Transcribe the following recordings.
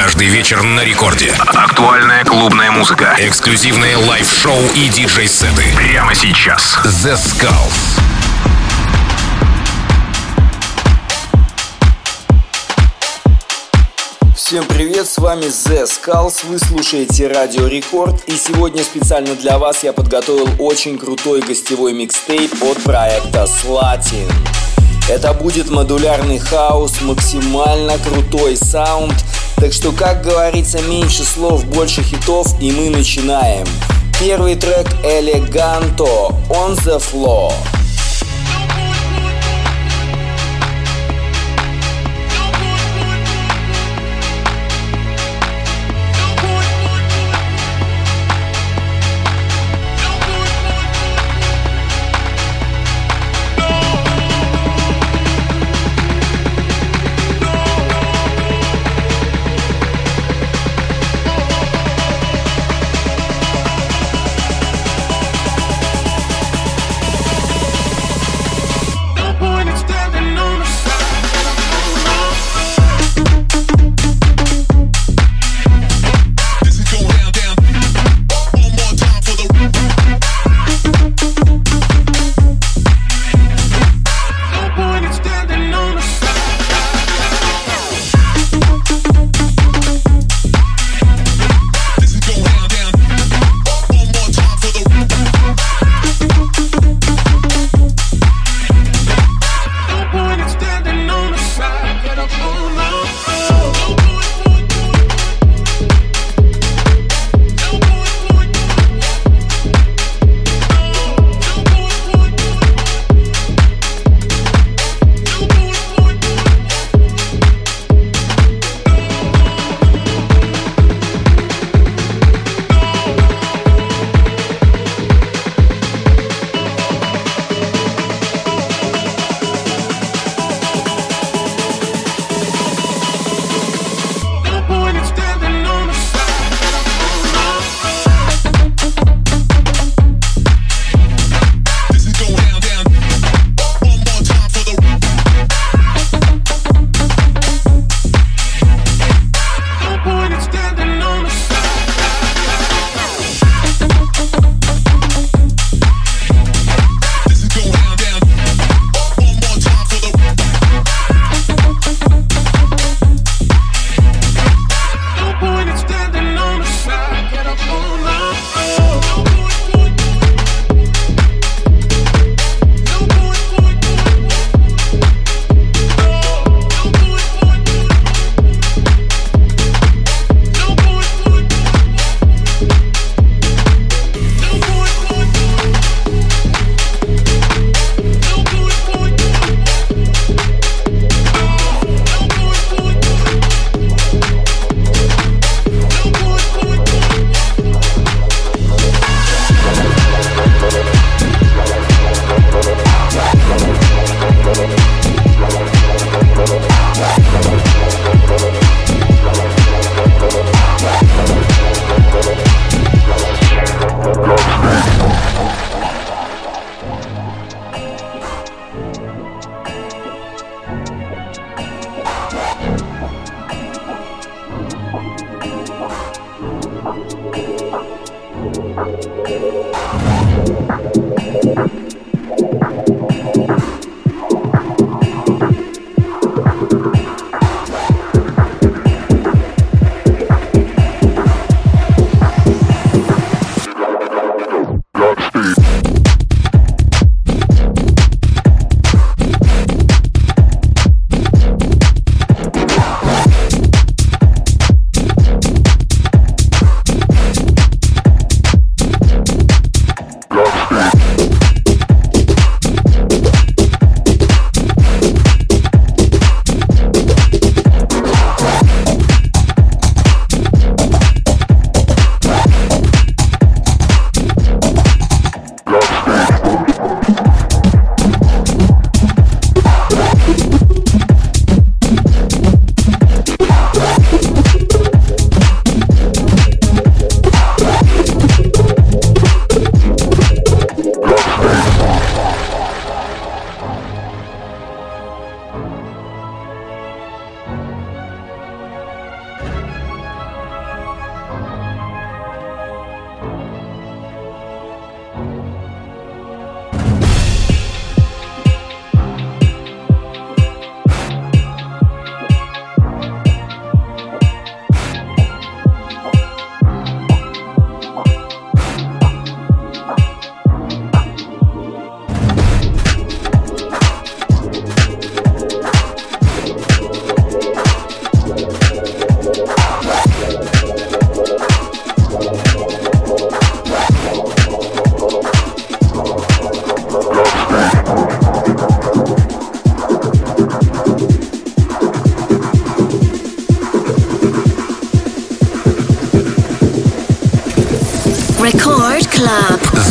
Каждый вечер на рекорде. Актуальная клубная музыка. Эксклюзивные лайв-шоу и диджей-сеты. Прямо сейчас. The Skulls. Всем привет, с вами Zeskullz, вы слушаете Радио Рекорд и сегодня специально для вас я подготовил очень крутой гостевой микстейп от проекта Slatin. Это будет модулярный хаос, максимально крутой саунд, так что, как говорится, меньше слов, больше хитов и мы начинаем. Первый трек Eleganto On The Floor.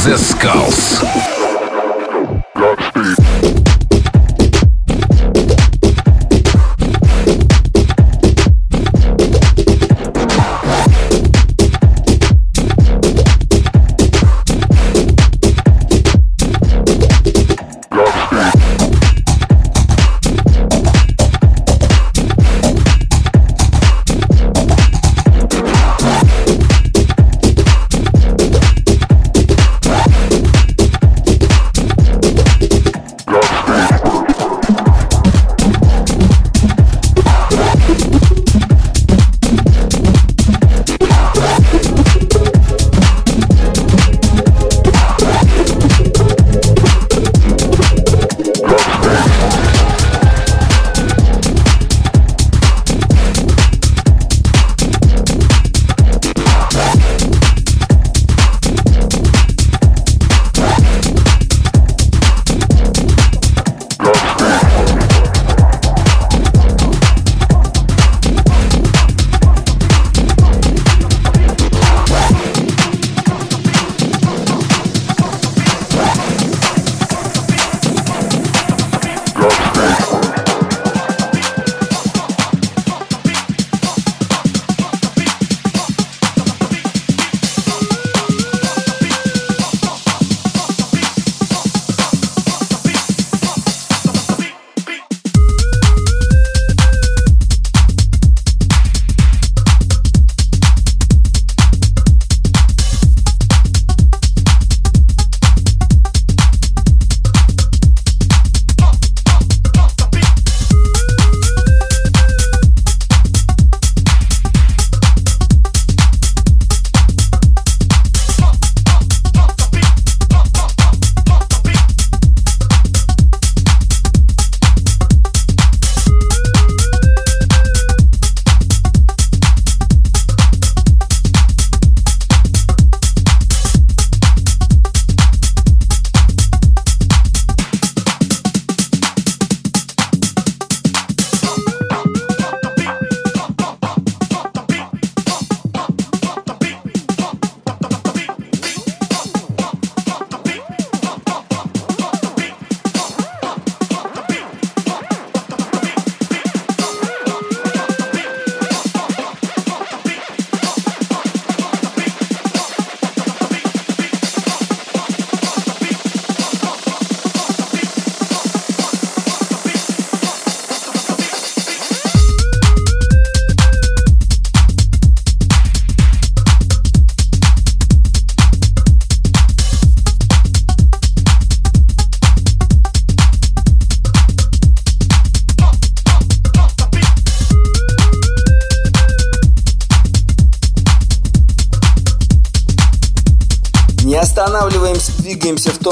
Descalço.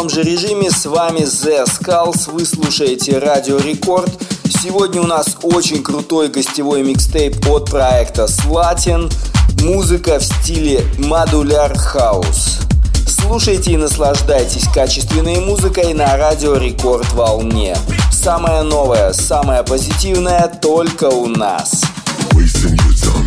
Том же режиме. С вами Zeskullz. Вы слушаете Радио Рекорд. Сегодня у нас очень крутой гостевой микстейп от проекта Slatin. Музыка в стиле modular house. Слушайте и наслаждайтесь качественной музыкой на Радио Рекорд волне. Самое новое, самое позитивное только у нас. Wasting your time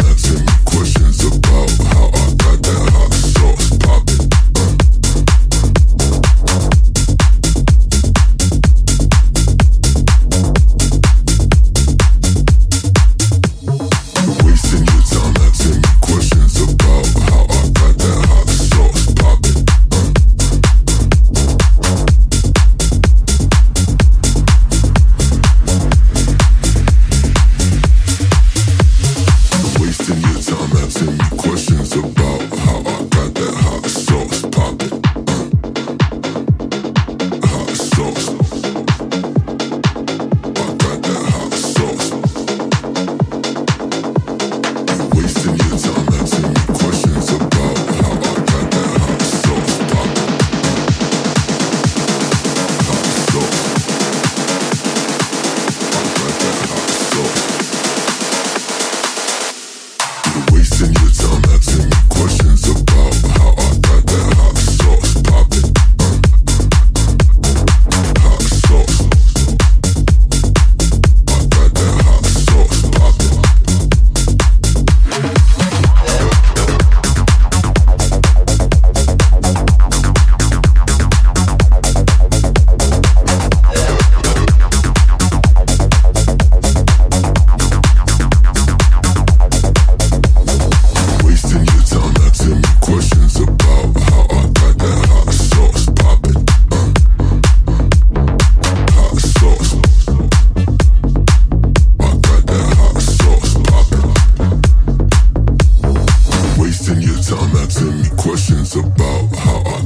Sometimes asking me questions about how I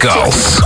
Golf.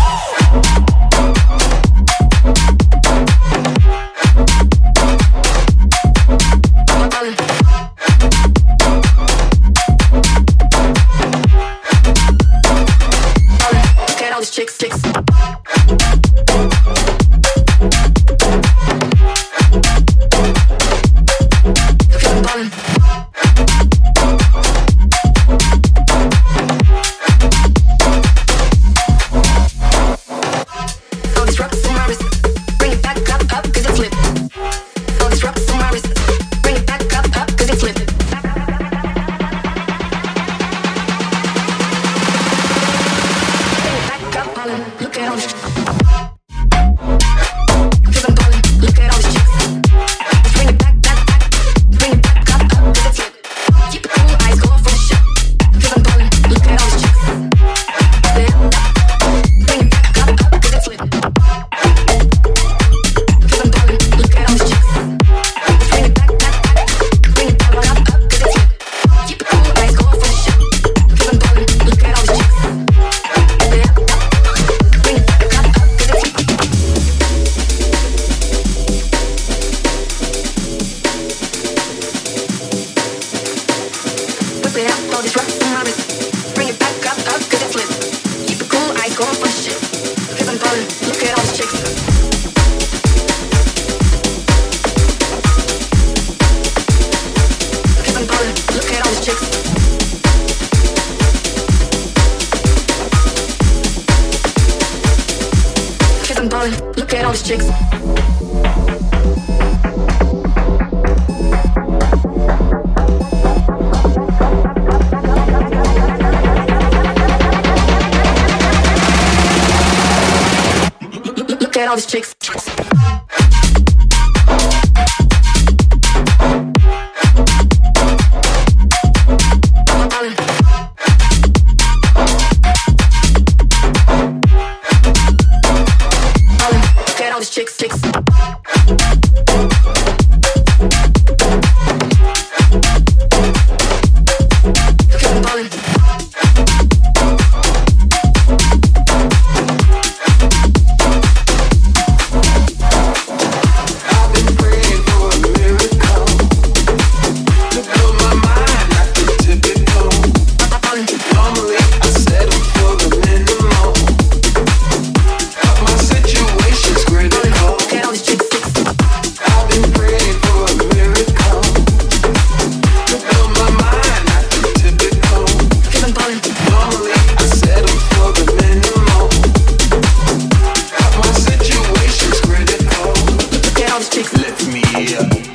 Let me.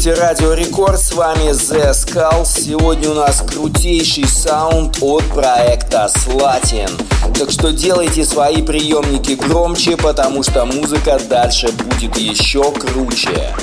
Слушаете Радио Рекорд, с вами The Skulls. Сегодня у нас крутейший саунд от проекта Slatin. Так что делайте свои приемники громче, потому что музыка дальше будет еще круче.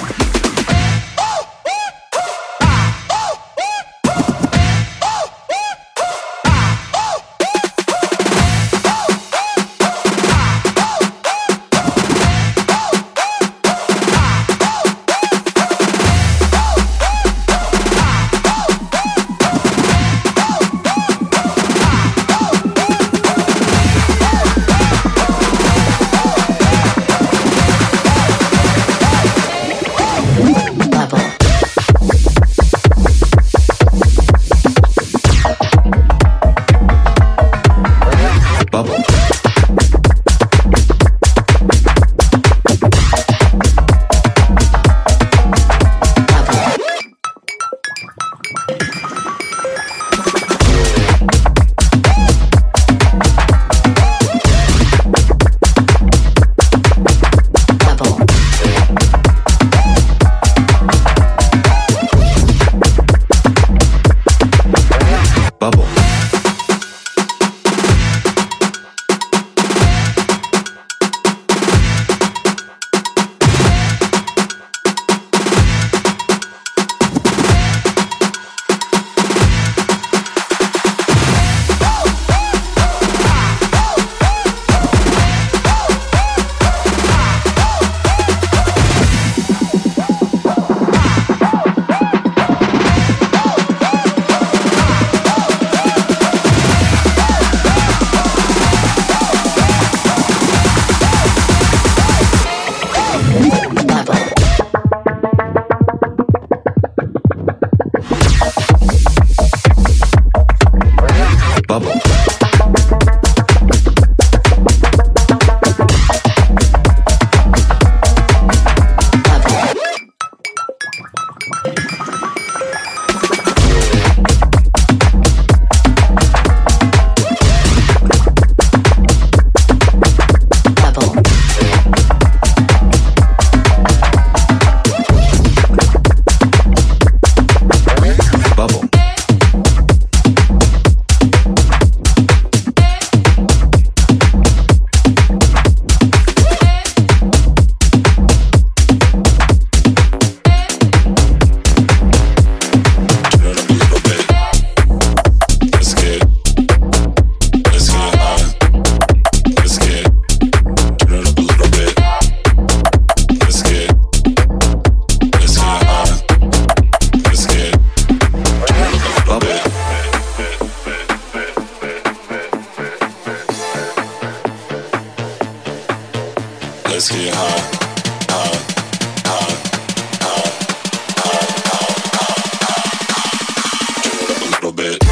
bit.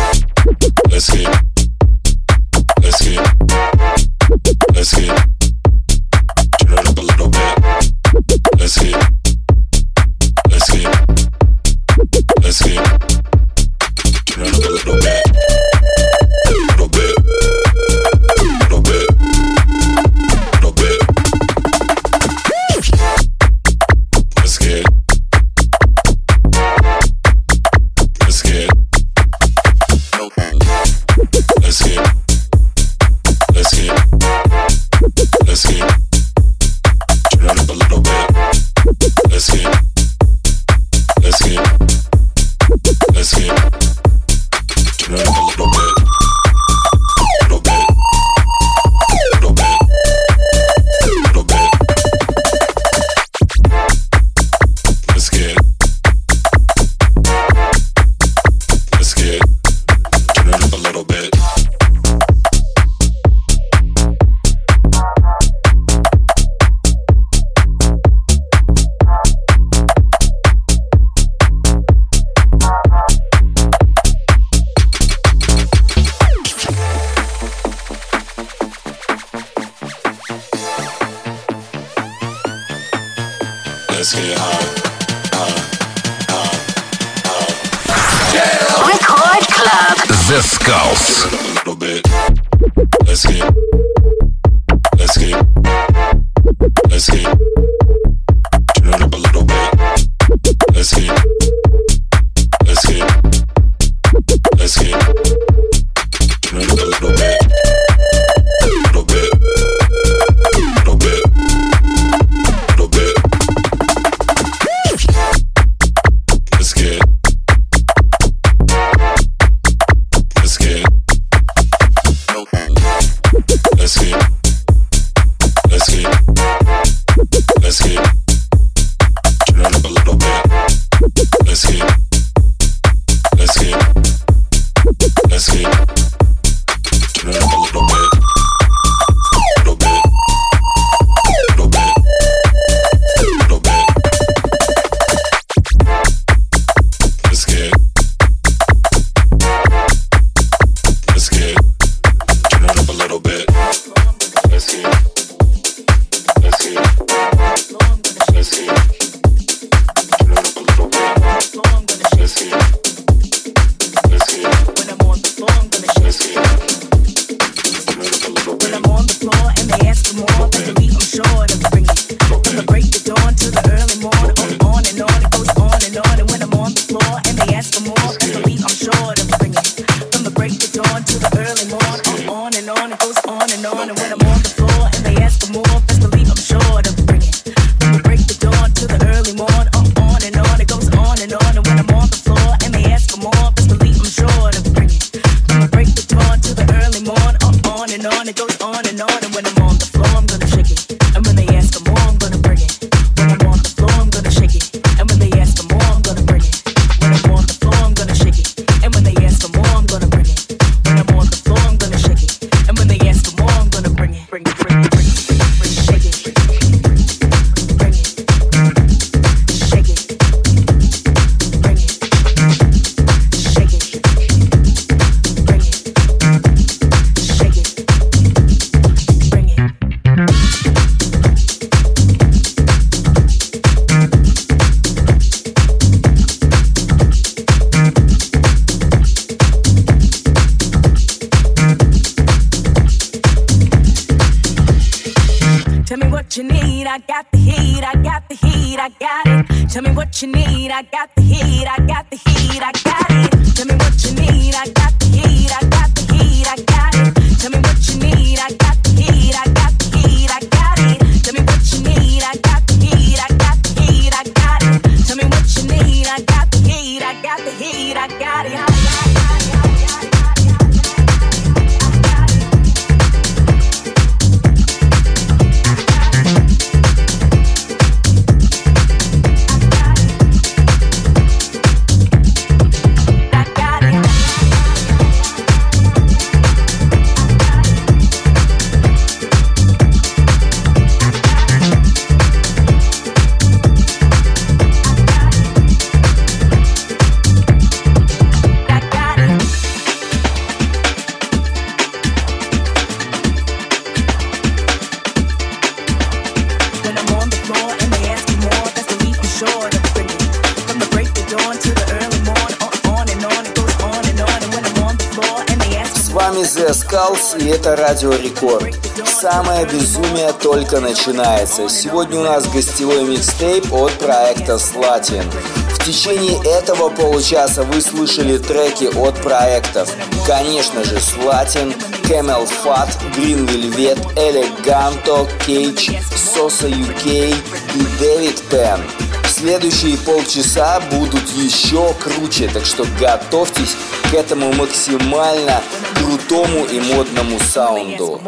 Let's get I got это Радио Рекорд. Самое безумие только начинается. Сегодня у нас гостевой микстейп от проекта Slatin. В течение этого получаса вы слышали треки от проектов. Конечно же, Slatin, Camel Fat, Green Velvet, Eleganto, Cage, Sosa UK и David Penn. Следующие полчаса будут еще круче, так что готовьтесь к этому максимально крутому и модному саунду.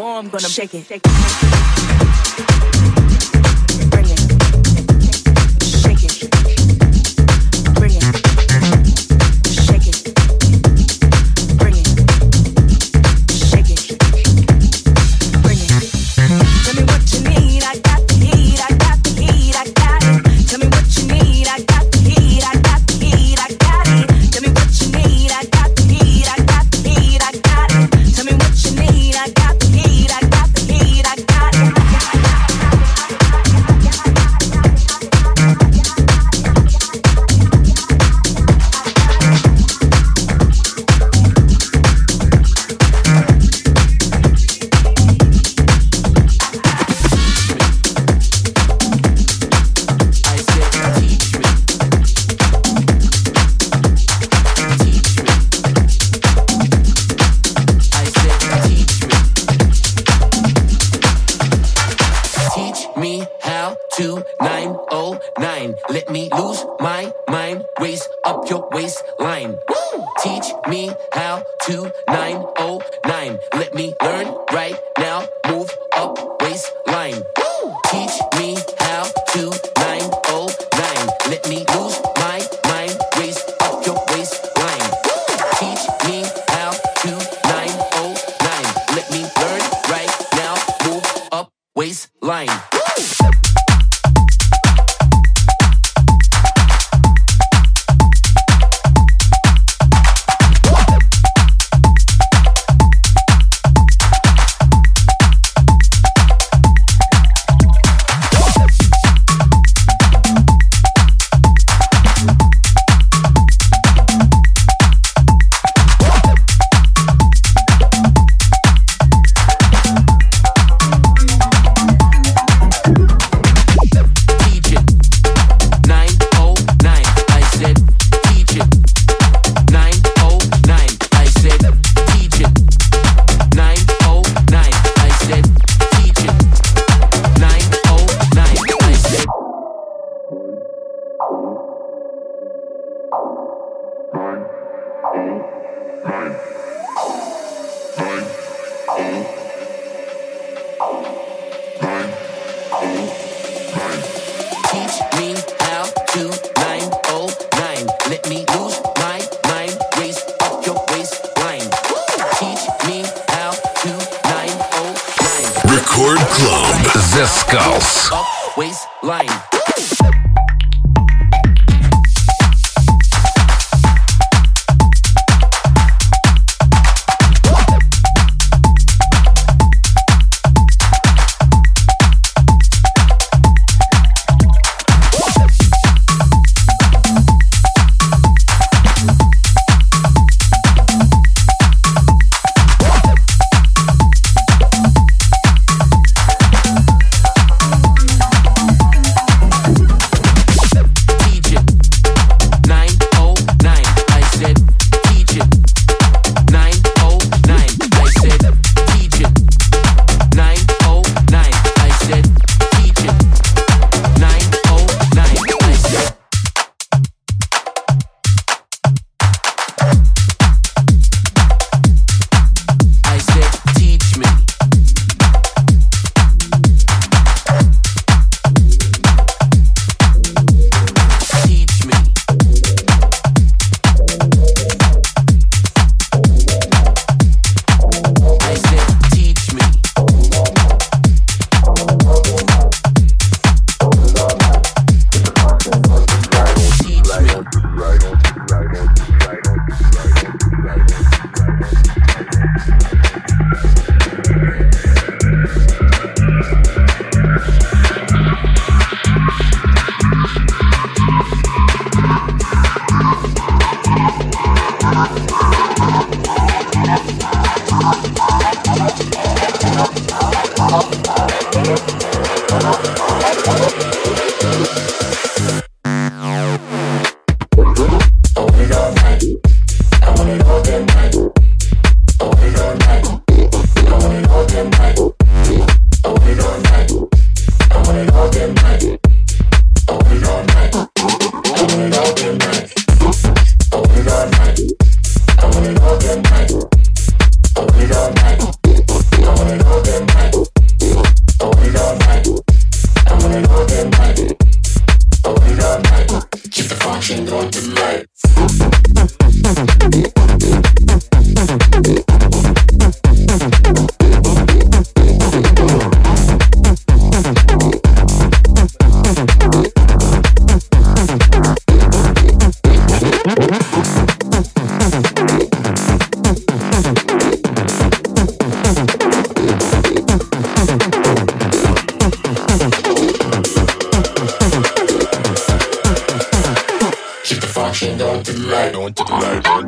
On to the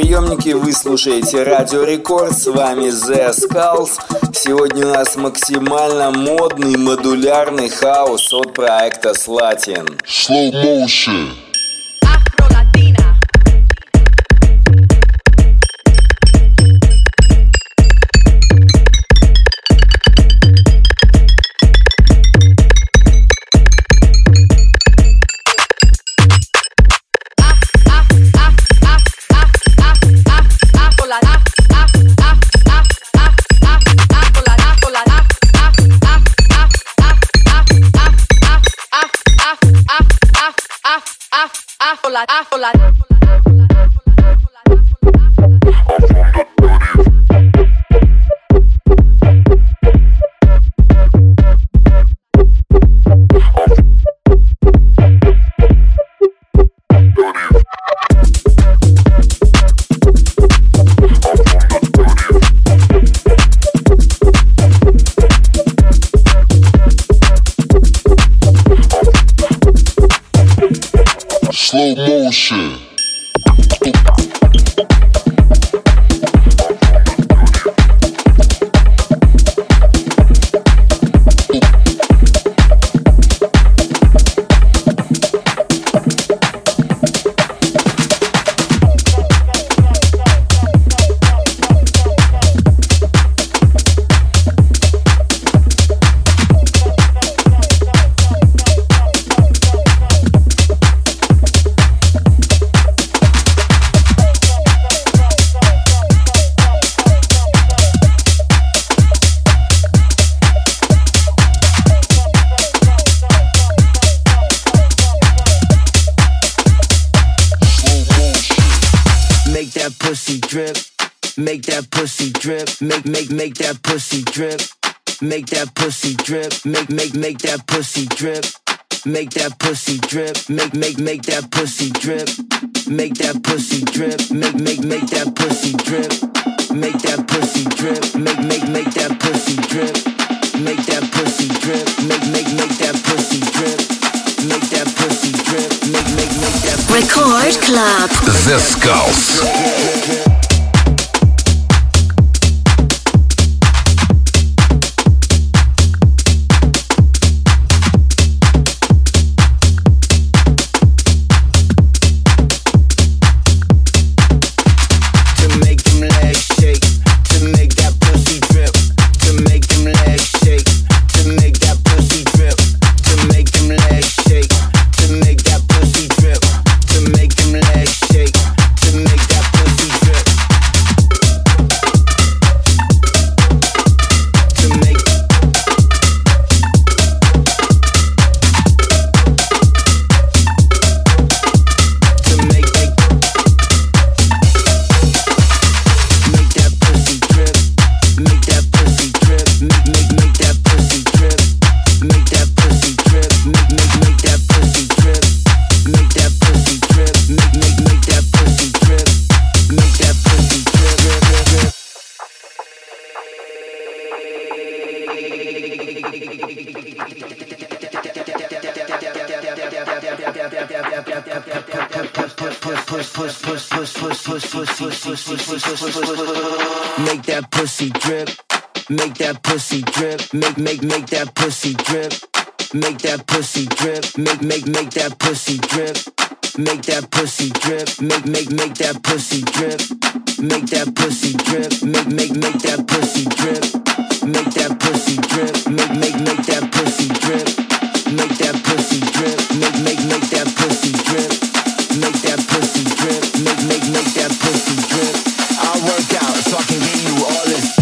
приемники, вы слушаете Радио Рекорд, с вами The Skulls. Сегодня у нас максимально модный модулярный хаос от проекта Slatin. Slow motion. la, afro la, afro la, shit. Make make make that pussy drip. Make that pussy drip. Make make make that pussy drip. Make that pussy drip. Make make make that pussy drip. Make that pussy drip. Make make make that pussy drip. Make that pussy drip. Make make make that pussy drip. Make that pussy drip. Make make make that pussy drip. Make that pussy drip. Make make make that Record Club. The Skulls. Drip. Make make make that pussy drip. Make that pussy drip. Make make make that pussy drip. Make that pussy drip. Make make make that pussy drip. Make that pussy drip. Make make make that pussy drip. Make that pussy drip. Make make make that pussy drip. I work out so I can give you all this.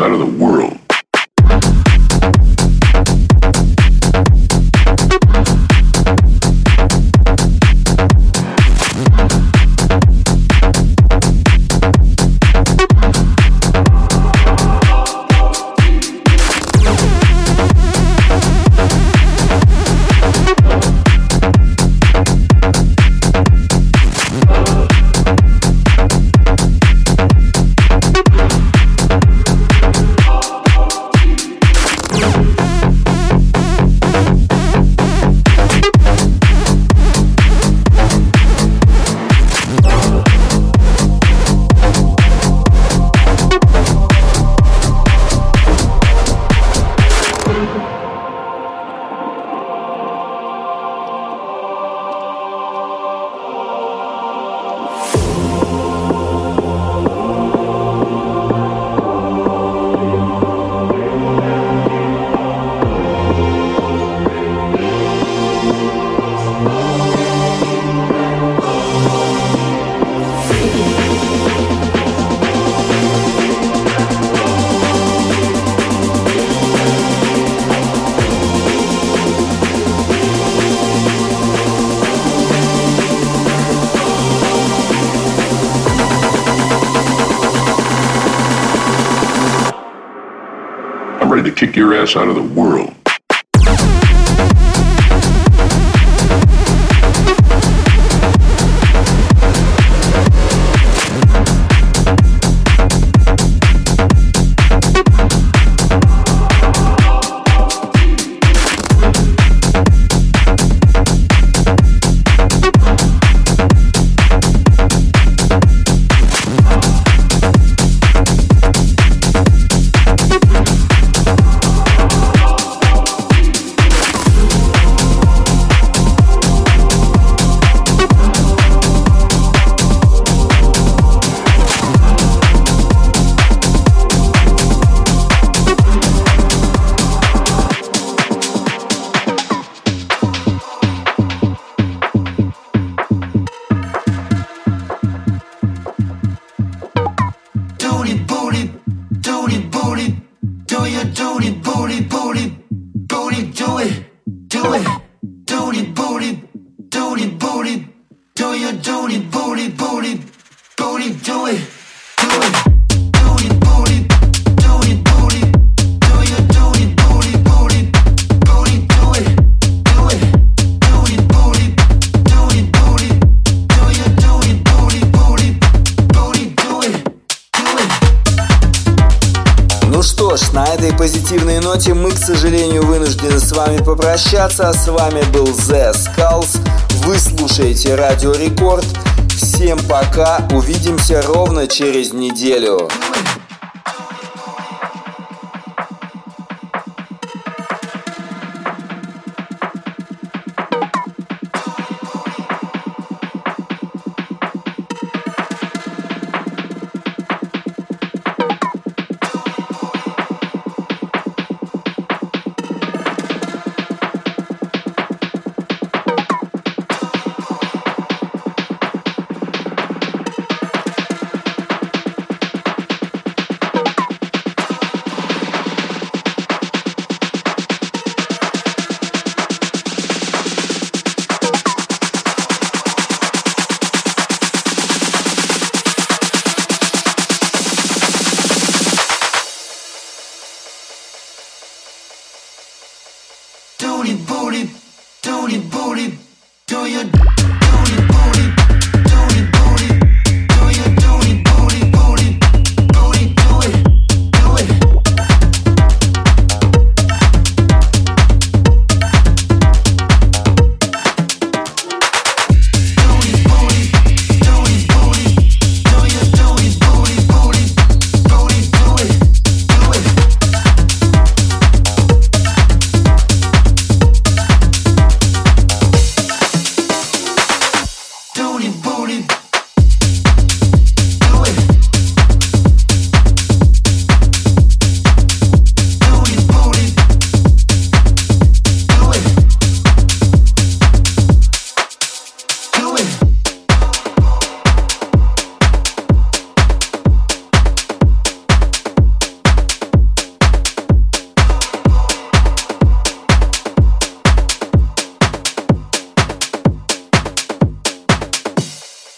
Out of the world. Kick your ass out of the world. Прощаться. С вами был The Skulls. Вы слушаете Радио Рекорд. Всем пока. Увидимся ровно через неделю.